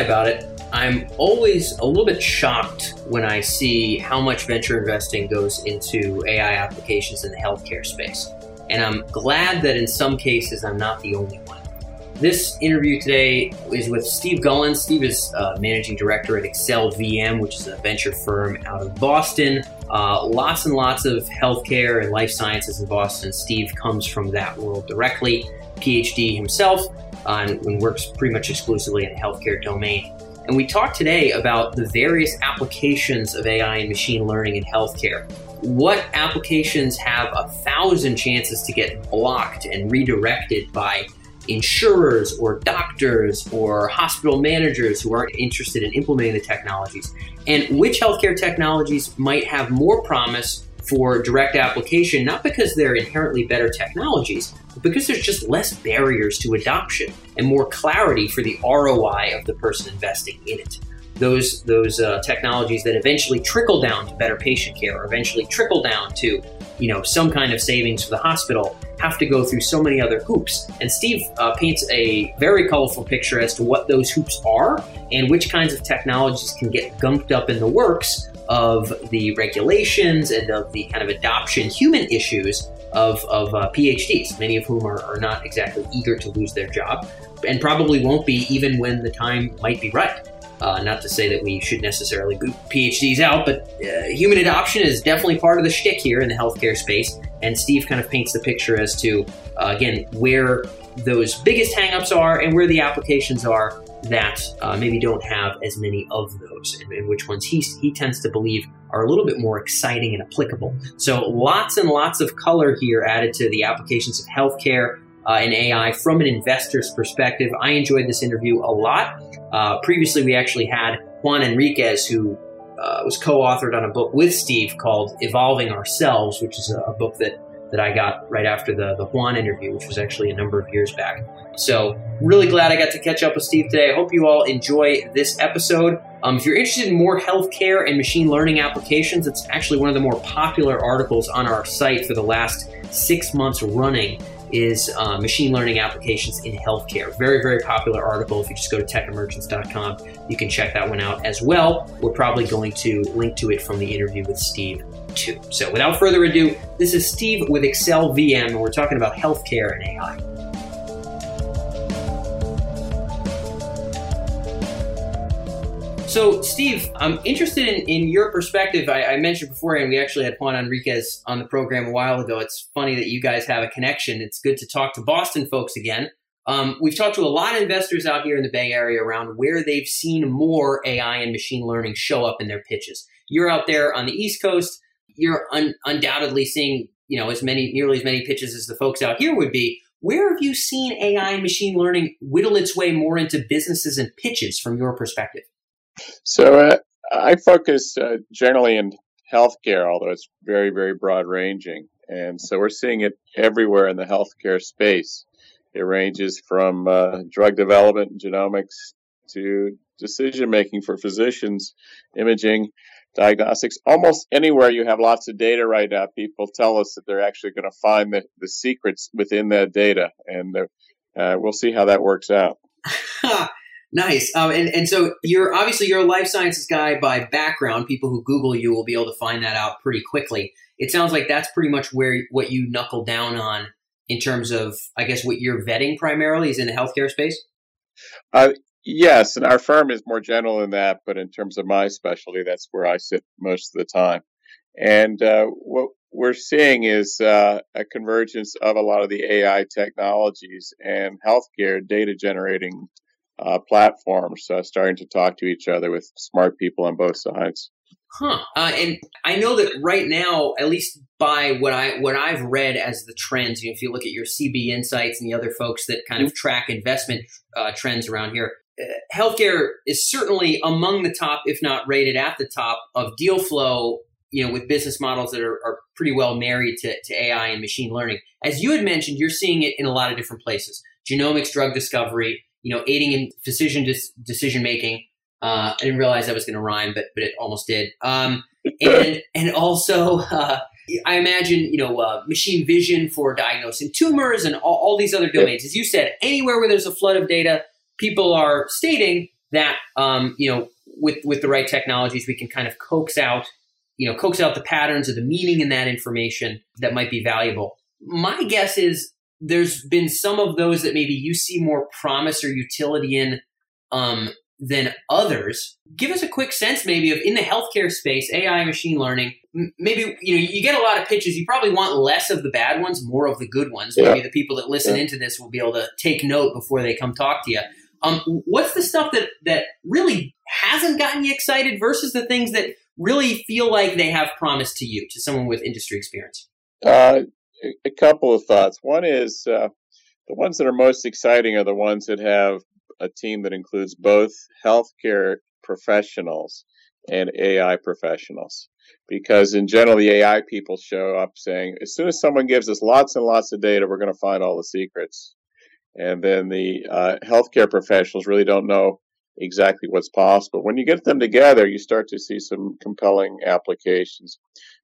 about it. I'm always a little bit shocked when I see how much venture investing goes into AI applications in the healthcare space. And I'm glad that in some cases I'm not the only one. This interview today is with Steve Gullans. Steve is uh, managing director at Excel VM, which is a venture firm out of Boston. Uh, lots and lots of healthcare and life sciences in Boston. Steve comes from that world directly, PhD himself, and, and works pretty much exclusively in the healthcare domain. And we talked today about the various applications of AI and machine learning in healthcare. What applications have a thousand chances to get blocked and redirected by insurers or doctors or hospital managers who aren't interested in implementing the technologies, and which healthcare technologies might have more promise for direct application, not because they're inherently better technologies, but because there's just less barriers to adoption and more clarity for the ROI of the person investing in it. Those, those uh, technologies that eventually trickle down to better patient care or eventually trickle down to you know some kind of savings for the hospital have to go through so many other hoops. And Steve uh, paints a very colorful picture as to what those hoops are and which kinds of technologies can get gunked up in the works of the regulations and of the kind of adoption human issues of, of uh, PhDs, many of whom are, are not exactly eager to lose their job and probably won't be even when the time might be right. Uh, not to say that we should necessarily boot PhDs out, but uh, human adoption is definitely part of the shtick here in the healthcare space. And Steve kind of paints the picture as to, uh, again, where those biggest hangups are and where the applications are that uh, maybe don't have as many of those, and, and, which ones he, he tends to believe are a little bit more exciting and applicable. So, lots and lots of color here added to the applications of healthcare uh, and AI from an investor's perspective. I enjoyed this interview a lot. Uh, previously, we actually had Juan Enriquez, who uh, was co authored on a book with Steve called Evolving Ourselves, which is a, a book that that I got right after the, the Juan interview, which was actually a number of years back. So, really glad I got to catch up with Steve today. I hope you all enjoy this episode. Um, if you're interested in more healthcare and machine learning applications, it's actually one of the more popular articles on our site for the last six months running is uh, machine learning applications in healthcare. Very, very popular article. If you just go to techemergence.com, you can check that one out as well. We're probably going to link to it from the interview with Steve too. So without further ado, this is Steve with Excel VM, and we're talking about healthcare and AI. So, Steve, I'm interested in, in your perspective. I, I, mentioned beforehand we actually had Juan Enriquez on the program a while ago. It's funny that you guys have a connection. It's good to talk to Boston folks again. Um, we've talked to a lot of investors out here in the Bay Area around where they've seen more AI and machine learning show up in their pitches. You're out there on the East Coast you're un- undoubtedly seeing you know as many nearly as many pitches as the folks out here would be where have you seen ai and machine learning whittle its way more into businesses and pitches from your perspective so uh, i focus uh, generally in healthcare although it's very very broad ranging and so we're seeing it everywhere in the healthcare space it ranges from uh, drug development and genomics to decision making for physicians imaging diagnostics. Almost anywhere you have lots of data right now, people tell us that they're actually going to find the, the secrets within that data. And uh, we'll see how that works out. nice. Um, and, and so you're obviously you're a life sciences guy by background. People who Google you will be able to find that out pretty quickly. It sounds like that's pretty much where what you knuckle down on in terms of, I guess, what you're vetting primarily is in the healthcare space. Uh, Yes, and our firm is more general than that, but in terms of my specialty, that's where I sit most of the time. And uh, what we're seeing is uh, a convergence of a lot of the AI technologies and healthcare data generating uh, platforms uh, starting to talk to each other with smart people on both sides. Huh. Uh, and I know that right now, at least by what I what I've read as the trends, you know, if you look at your CB Insights and the other folks that kind of mm-hmm. track investment uh, trends around here, healthcare is certainly among the top, if not rated at the top, of deal flow. You know, with business models that are, are pretty well married to, to AI and machine learning. As you had mentioned, you're seeing it in a lot of different places: genomics, drug discovery. You know, aiding in decision dis- decision making. Uh, I didn't realize that was going to rhyme, but but it almost did. Um, and and also, uh, I imagine you know uh, machine vision for diagnosing tumors and all, all these other domains. As you said, anywhere where there's a flood of data, people are stating that um, you know with with the right technologies we can kind of coax out you know coax out the patterns or the meaning in that information that might be valuable. My guess is there's been some of those that maybe you see more promise or utility in um, than others. Give us a quick sense, maybe, of in the healthcare space, AI, machine learning. Maybe you know you get a lot of pitches. You probably want less of the bad ones, more of the good ones. Yeah. Maybe the people that listen yeah. into this will be able to take note before they come talk to you. Um, what's the stuff that that really hasn't gotten you excited versus the things that really feel like they have promise to you, to someone with industry experience? Uh, a couple of thoughts. One is uh, the ones that are most exciting are the ones that have a team that includes both healthcare professionals and AI professionals. Because in general, the AI people show up saying, as soon as someone gives us lots and lots of data, we're going to find all the secrets. And then the uh, healthcare professionals really don't know exactly what's possible. When you get them together, you start to see some compelling applications.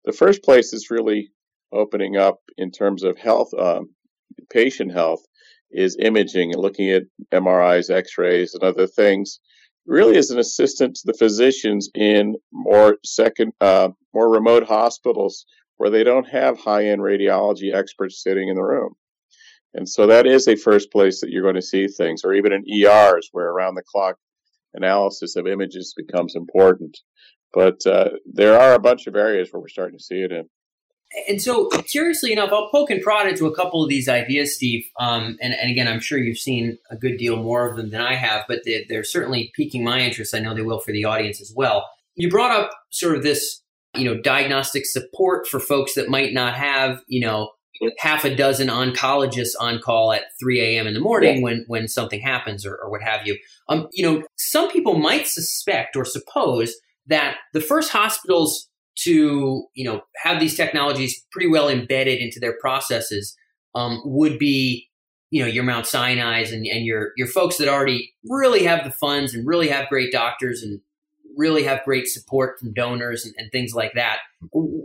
The first place is really opening up in terms of health, um, patient health, is imaging and looking at MRIs, X-rays, and other things. Really, as an assistant to the physicians in more second, uh, more remote hospitals where they don't have high-end radiology experts sitting in the room. And so that is a first place that you're going to see things, or even in ERs where around the clock analysis of images becomes important. But uh, there are a bunch of areas where we're starting to see it in. And so, curiously enough, I'll poke and prod into a couple of these ideas, Steve. Um, and, and, again, I'm sure you've seen a good deal more of them than I have, but they, they're certainly piquing my interest. I know they will for the audience as well. You brought up sort of this, you know, diagnostic support for folks that might not have, you know, half a dozen oncologists on call at 3 a.m. in the morning yeah. when when something happens or, or what have you. Um, you know, some people might suspect or suppose that the first hospitals to you know have these technologies pretty well embedded into their processes um, would be you know your Mount Sinai's and, and your your folks that already really have the funds and really have great doctors and really have great support from donors and, and things like that.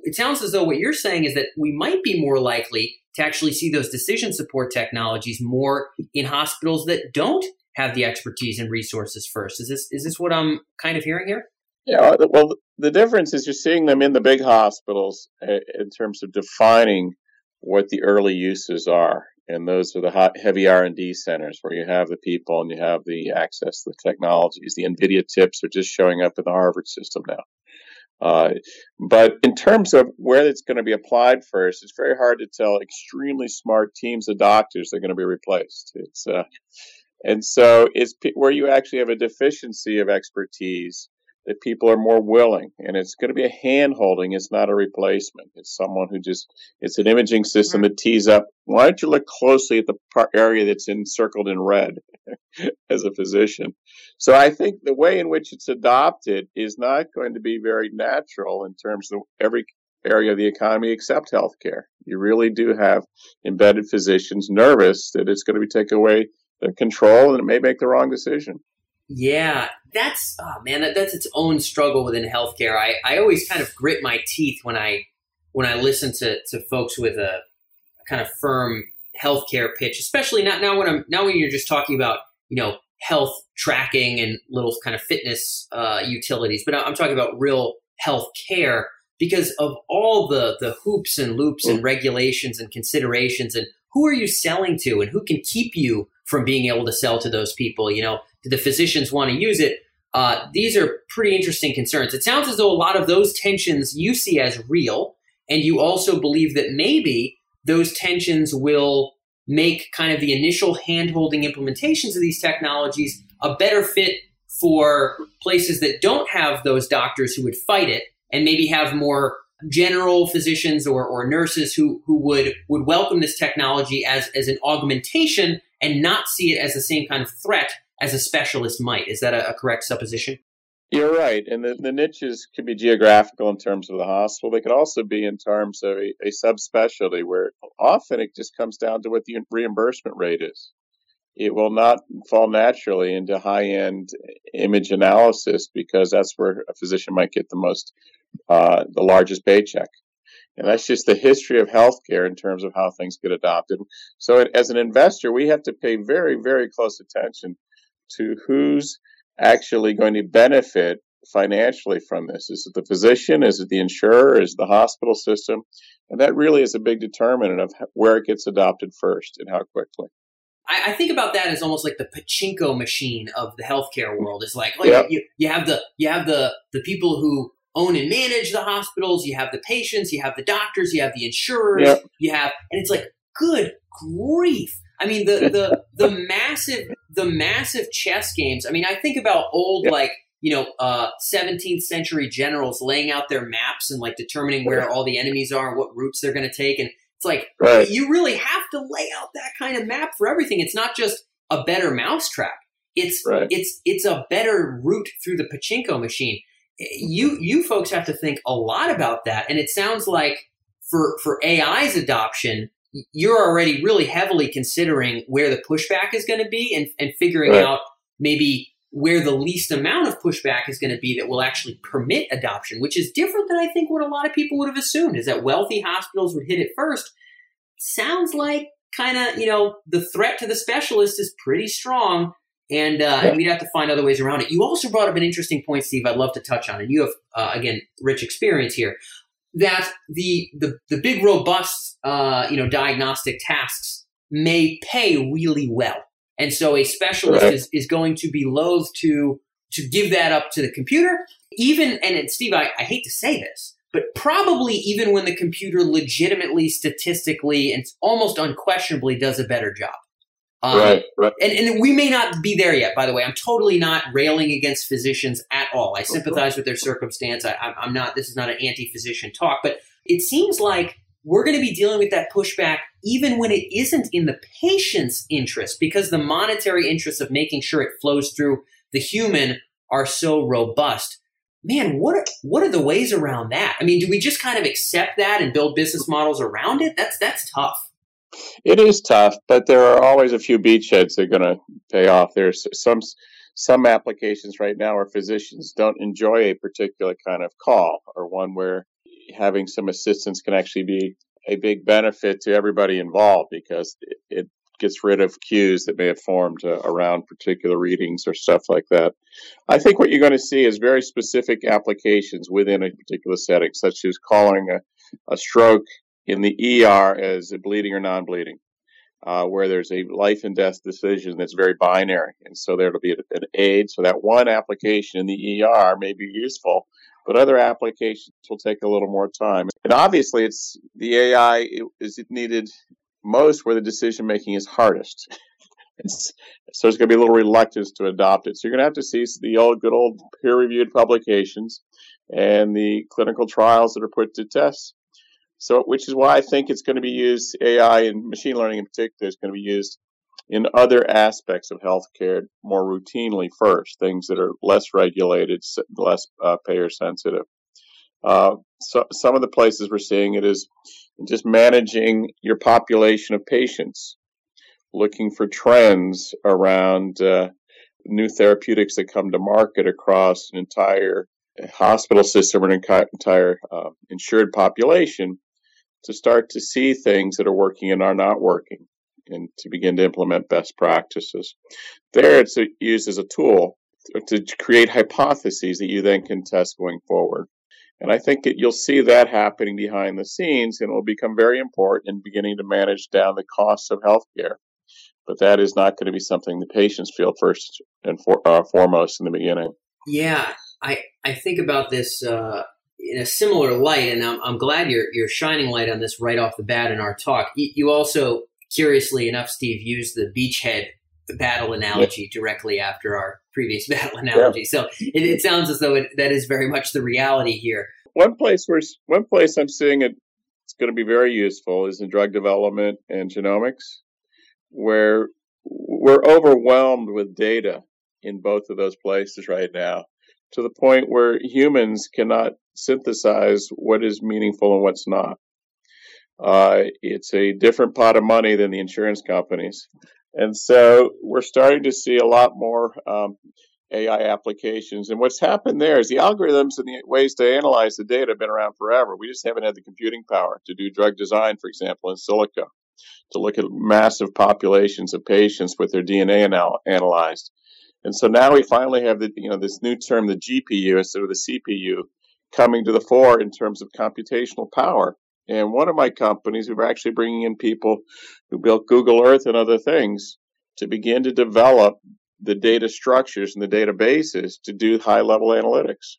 It sounds as though what you're saying is that we might be more likely to actually see those decision support technologies more in hospitals that don't have the expertise and resources first. Is this is this what I'm kind of hearing here? Yeah, well, the difference is you're seeing them in the big hospitals eh, in terms of defining what the early uses are, and those are the heavy R&D centers where you have the people and you have the access to the technologies. The NVIDIA tips are just showing up in the Harvard system now. Uh, but in terms of where it's going to be applied first, it's very hard to tell. Extremely smart teams of doctors are going to be replaced. It's uh, and so it's where you actually have a deficiency of expertise that people are more willing. And it's going to be a hand holding it's not a replacement. It's someone who just it's an imaging system that tees up. Why don't you look closely at the part, area that's encircled in red as a physician? So i think the way in which it's adopted is not going to be very natural in terms of every area of the economy except healthcare. You really do have embedded physicians nervous that it's going to be taken away their control and it may make the wrong decision yeah, that's oh man, that, that's its own struggle within healthcare. I, I always kind of grit my teeth when I when I listen to, to folks with a, a kind of firm healthcare pitch, especially not now when I'm now when you're just talking about you know health tracking and little kind of fitness uh, utilities, but I'm talking about real health care because of all the the hoops and loops and mm. regulations and considerations and who are you selling to and who can keep you from being able to sell to those people you know do the physicians want to use it? Uh, these are pretty interesting concerns. It sounds as though a lot of those tensions you see as real, and you also believe that maybe those tensions will make kind of the initial hand-holding implementations of these technologies a better fit for places that don't have those doctors who would fight it and maybe have more general physicians or, or nurses who, who would, would welcome this technology as, as an augmentation and not see it as the same kind of threat as a specialist might. Is that a, a correct supposition? You're right. And the, the, niches could be geographical in terms of the hospital. They could also be in terms of a, a subspecialty where often it just comes down to what the reimbursement rate is. It will not fall naturally into high end image analysis because that's where a physician might get the most, uh, the largest paycheck. And that's just the history of healthcare in terms of how things get adopted. So, as an investor, we have to pay very, very close attention to who's actually going to benefit financially from this? Is it the physician? Is it the insurer? Is it the hospital system? And that really is a big determinant of where it gets adopted first and how quickly. I, think about that as almost like the pachinko machine of the healthcare world. It's like, oh, like you, you have the you have the the people who own and manage the hospitals. You have the patients. You have the doctors. You have the insurers. Yep. You have, and it's like, good grief. I mean, the the the massive the massive chess games. I mean, I think about old yep. like you know uh, 17th century generals laying out their maps and like determining where all the enemies are and what routes they're going to take and it's like right. you really have to lay out that kind of map for everything. It's not just a better mousetrap. It's right. it's it's a better route through the pachinko machine. You you folks have to think a lot about that, and it sounds like for for AI's adoption, you're already really heavily considering where the pushback is going to be and, and figuring right. out maybe where the least amount of pushback is going to be that will actually permit adoption, which is different than I think what a lot of people would have assumed is that wealthy hospitals would hit it first. Sounds like kind of, you know, the threat to the specialist is pretty strong. And, uh, and, we'd have to find other ways around it. You also brought up an interesting point, Steve. I'd love to touch on, and you have uh, again rich experience here. That the the the big robust uh, you know diagnostic tasks may pay really well and so a specialist right. is, is going to be loath to to give that up to the computer. Even and, and Steve, I, I hate to say this, but probably even when the computer legitimately, statistically, and almost unquestionably does a better job. Um, right, right. And, and we may not be there yet, by the way. I'm totally not railing against physicians at all. I sympathize with their circumstance. I, I'm not, this is not an anti physician talk, but it seems like we're going to be dealing with that pushback even when it isn't in the patient's interest because the monetary interests of making sure it flows through the human are so robust. Man, what are, what are the ways around that? I mean, do we just kind of accept that and build business models around it? That's that's tough. It is tough, but there are always a few beachheads that are going to pay off. There's some some applications right now where physicians don't enjoy a particular kind of call or one where having some assistance can actually be a big benefit to everybody involved because it, it gets rid of queues that may have formed uh, around particular readings or stuff like that. I think what you're going to see is very specific applications within a particular setting, such as calling a, a stroke in the ER as a bleeding or non bleeding. Uh, where there's a life and death decision that's very binary. And so there'll be an aid. So that one application in the ER may be useful but other applications will take a little more time. And obviously, it's the AI is needed most where the decision making is hardest. so there's going to be a little reluctance to adopt it. So you're going to have to see the old, good old peer reviewed publications and the clinical trials that are put to test. So, which is why I think it's going to be used, AI and machine learning in particular, is going to be used in other aspects of healthcare more routinely first, things that are less regulated, less uh, payer sensitive. Uh, so some of the places we're seeing it is just managing your population of patients, looking for trends around uh, new therapeutics that come to market across an entire hospital system or an entire uh, insured population to start to see things that are working and are not working and to begin to implement best practices. There, it's used as a tool to create hypotheses that you then can test going forward. And I think that you'll see that happening behind the scenes, and it will become very important in beginning to manage down the costs of healthcare. But that is not going to be something the patients feel first and for, uh, foremost in the beginning. Yeah, I I think about this uh, in a similar light, and I'm, I'm glad you're you're shining light on this right off the bat in our talk. You, you also curiously enough, Steve used the beachhead battle analogy directly after our previous battle analogy. So it, it, sounds as though it, that is very much the reality here. One place where one place I'm seeing it, it's going to be very useful is in drug development and genomics, where we're overwhelmed with data in both of those places right now to the point where humans cannot synthesize what is meaningful and what's not. Uh, it's a different pot of money than the insurance companies. And so we're starting to see a lot more um, AI applications. And what's happened there is the algorithms and the ways to analyze the data have been around forever. We just haven't had the computing power to do drug design, for example, in silico, to look at massive populations of patients with their DNA anal- analyzed. And so now we finally have the you know this new term, the GPU instead of the CPU, coming to the fore in terms of computational power. And one of my companies, we were actually bringing in people who built Google Earth and other things to begin to develop the data structures and the databases to do high level analytics.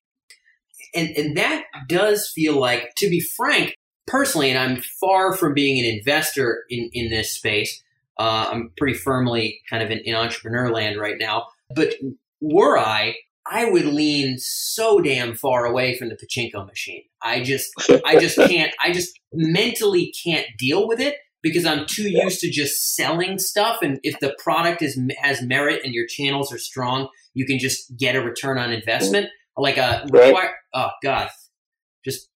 And, and that does feel like, to be frank, personally, and I'm far from being an investor in, in this space, uh, I'm pretty firmly kind of in, in entrepreneur land right now. But were I, I would lean so damn far away from the pachinko machine. I just, I just can't, I just mentally can't deal with it because I'm too used to just selling stuff. And if the product is has merit and your channels are strong, you can just get a return on investment. Like a right. oh god, just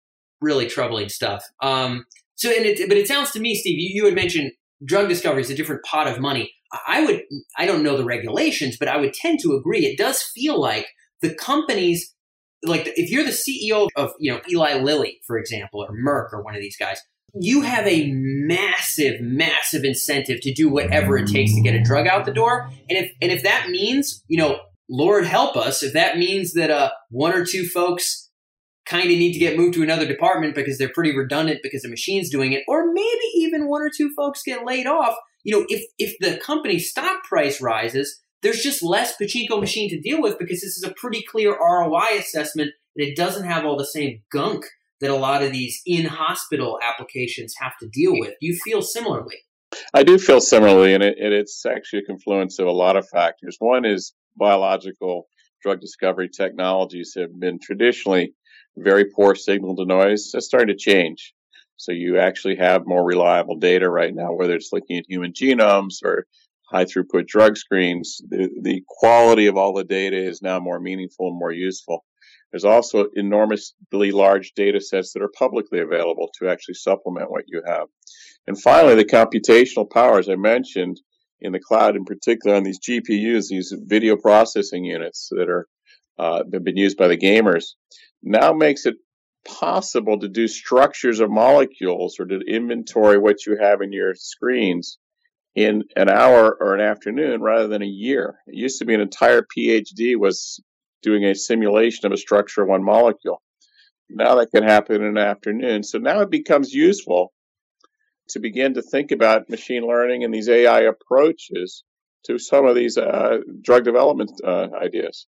really troubling stuff. Um, so and it, but it sounds to me, Steve, you, you had mentioned drug discovery is a different pot of money. I would, I don't know the regulations, but I would tend to agree. It does feel like the companies, like if you're the CEO of, you know, Eli Lilly, for example, or Merck or one of these guys, you have a massive, massive incentive to do whatever it takes to get a drug out the door. And if, and if that means, you know, Lord help us, if that means that uh, one or two folks kind of need to get moved to another department because they're pretty redundant because the machine's doing it, or maybe even one or two folks get laid off. You know, if if the company stock price rises, there's just less pachinko machine to deal with because this is a pretty clear ROI assessment and it doesn't have all the same gunk that a lot of these in hospital applications have to deal with. Do you feel similarly? I do feel similarly, and, it, it's actually a confluence of a lot of factors. One is biological drug discovery technologies have been traditionally very poor signal to noise. That's starting to change. So you actually have more reliable data right now, whether it's looking at human genomes or high throughput drug screens. The, the quality of all the data is now more meaningful and more useful. There's also enormously large data sets that are publicly available to actually supplement what you have. And finally, the computational power, as I mentioned, in the cloud in particular on these GPUs, these video processing units that are uh, been used by the gamers, now makes it possible to do structures of molecules or to inventory what you have in your screens in an hour or an afternoon rather than a year. It used to be an entire PhD was doing a simulation of a structure of one molecule. Now that can happen in an afternoon. So now it becomes useful to begin to think about machine learning and these AI approaches to some of these uh, drug development uh, ideas.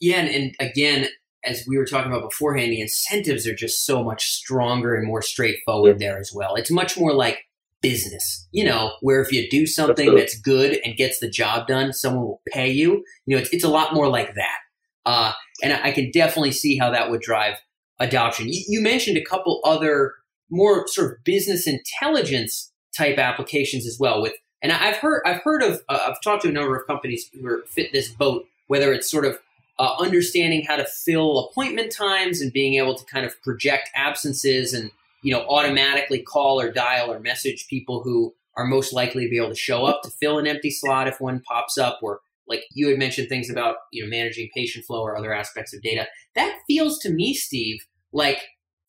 Yeah, and, and again, as we were talking about beforehand, the incentives are just so much stronger and more straightforward there as well. It's much more like business, you know, where if you do something that's good and gets the job done, someone will pay you. You know, it's, it's a lot more like that. Uh, and I can definitely see how that would drive adoption. You, you mentioned a couple other more sort of business intelligence type applications as well. With and I've heard I've heard of uh, I've talked to a number of companies who are fit this boat. Whether it's sort of uh, understanding how to fill appointment times and being able to kind of project absences and you know automatically call or dial or message people who are most likely to be able to show up to fill an empty slot if one pops up or like you had mentioned things about you know managing patient flow or other aspects of data. That feels to me steve like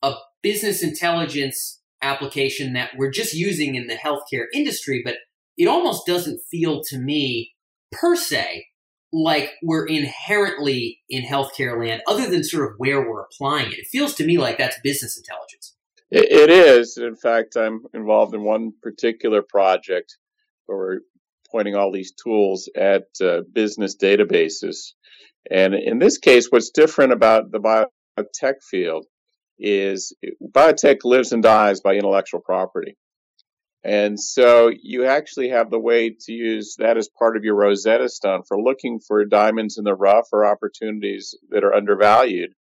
a business intelligence application that we're just using in the healthcare industry but it almost doesn't feel to me per se like we're inherently in healthcare land other than sort of where we're applying it it feels to me like that's business intelligence it is in fact i'm involved in one particular project where we're pointing all these tools at uh, business databases. And in this case, what's different about the biotech field is biotech lives and dies by intellectual property. And so you actually have the way to use that as part of your Rosetta Stone for looking for diamonds in the rough or opportunities that are undervalued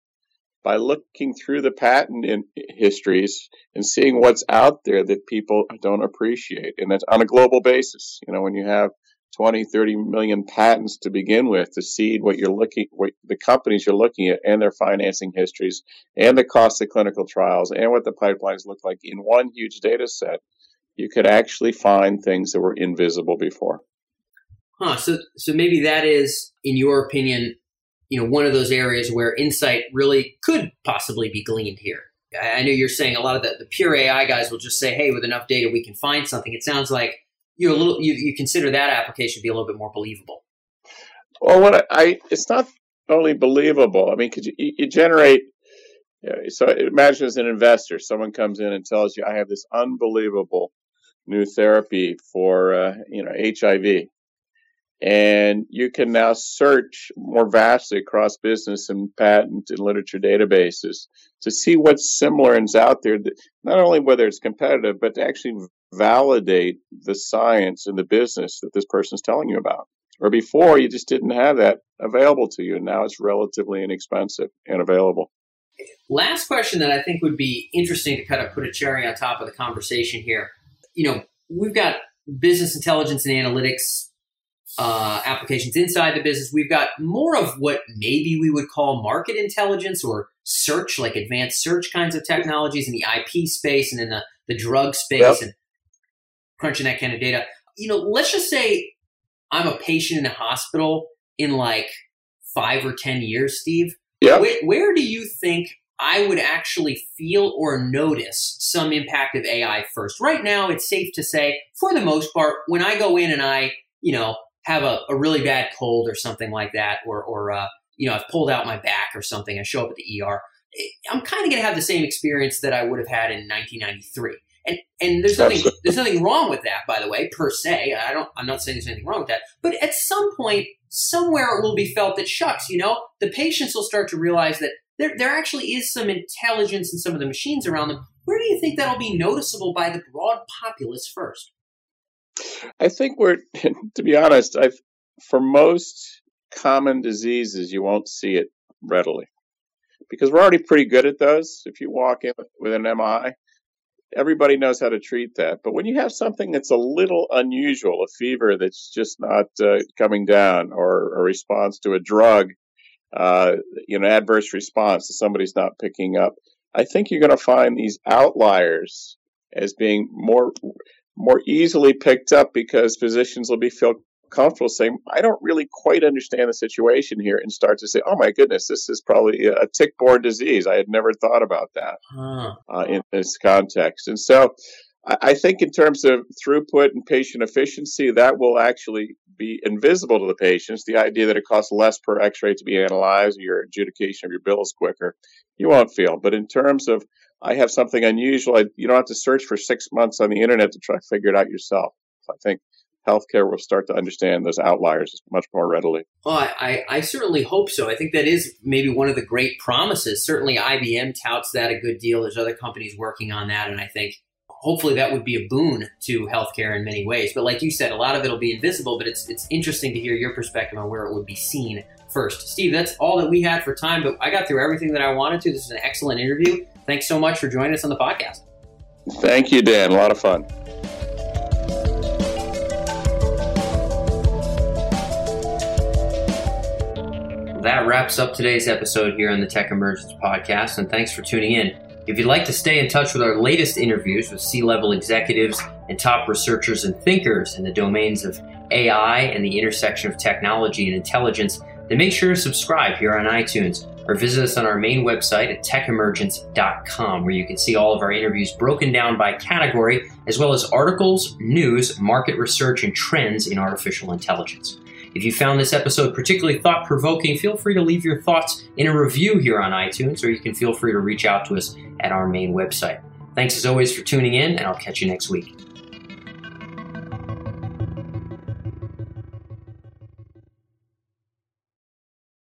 by looking through the patent histories and seeing what's out there that people don't appreciate. And that's on a global basis. You know, when you have 20, 30 million patents to begin with to seed what you're looking, what the companies you're looking at and their financing histories and the cost of clinical trials and what the pipelines look like in one huge data set, you could actually find things that were invisible before. Huh. So, so maybe that is, in your opinion, you know one of those areas where insight really could possibly be gleaned here. I know you're saying a lot of the, the pure AI guys will just say, "Hey, with enough data, we can find something." It sounds like you're a little you, you consider that application to be a little bit more believable. Well, what I, I it's not only believable. I mean, could you, you generate? You know, so imagine as an investor, someone comes in and tells you, "I have this unbelievable new therapy for uh, you know HIV," and you can now search more vastly across business and patent and literature databases to see what's similar and is out there. That, not only whether it's competitive, but to actually validate the science and the business that this person is telling you about. Or before, you just didn't have that available to you, and now it's relatively inexpensive and available. Last question that I think would be interesting to kind of put a cherry on top of the conversation here. You know, we've got business intelligence and analytics uh, applications inside the business. We've got more of what maybe we would call market intelligence or search, like advanced search kinds of technologies in the IP space and in the, the drug space yep. and crunching that kind of data. You know, let's just say I'm a patient in a hospital in like five or 10 years, Steve. Yeah. Where, where do you think I would actually feel or notice some impact of AI first? Right now, it's safe to say, for the most part, when I go in and I, you know, have a, a really bad cold or something like that, or, or uh, you know, I've pulled out my back or something, I show up at the ER, I'm kind of going to have the same experience that I would have had in 1993. And, and there's nothing there's nothing wrong with that, by the way, per se. I don't I'm not saying there's anything wrong with that. But at some point, somewhere it will be felt that shucks, you know, the patients will start to realize that there there actually is some intelligence in some of the machines around them. Where do you think that'll be noticeable by the broad populace first? I think we're, to be honest, I've, for most common diseases, you won't see it readily because we're already pretty good at those. If you walk in with an MI, everybody knows how to treat that. But when you have something that's a little unusual, a fever that's just not uh, coming down, or a response to a drug, uh, you know, adverse response that somebody's not picking up, I think you're going to find these outliers as being more more easily picked up because physicians will be feel comfortable saying, I don't really quite understand the situation here, and start to say, oh my goodness, this is probably a tick borne disease. I had never thought about that huh. uh, in this context. And so I think, in terms of throughput and patient efficiency, that will actually be invisible to the patients. The idea that it costs less per x ray to be analyzed, your adjudication of your bill is quicker, you won't feel. But in terms of I have something unusual. I, you don't have to search for six months on the internet to try to figure it out yourself. So I think healthcare will start to understand those outliers much more readily. Well, I, I certainly hope so. I think that is maybe one of the great promises. Certainly, IBM touts that a good deal. There's other companies working on that, and I think hopefully that would be a boon to healthcare in many ways. But like you said, a lot of it will be invisible. But it's it's interesting to hear your perspective on where it would be seen first. Steve, that's all that we had for time. But I got through everything that I wanted to. This is an excellent interview. Thanks so much for joining us on the podcast. Thank you, Dan. A lot of fun. That wraps up today's episode here on the Tech Emergence podcast, and thanks for tuning in. If you'd like to stay in touch with our latest interviews with C level executives and top researchers and thinkers in the domains of AI and the intersection of technology and intelligence, then make sure to subscribe here on iTunes or visit us on our main website at techemergence.com, where you can see all of our interviews broken down by category, as well as articles, news, market research, and trends in artificial intelligence. If you found this episode particularly thought provoking, feel free to leave your thoughts in a review here on iTunes, or you can feel free to reach out to us at our main website. Thanks as always for tuning in, and I'll catch you next week.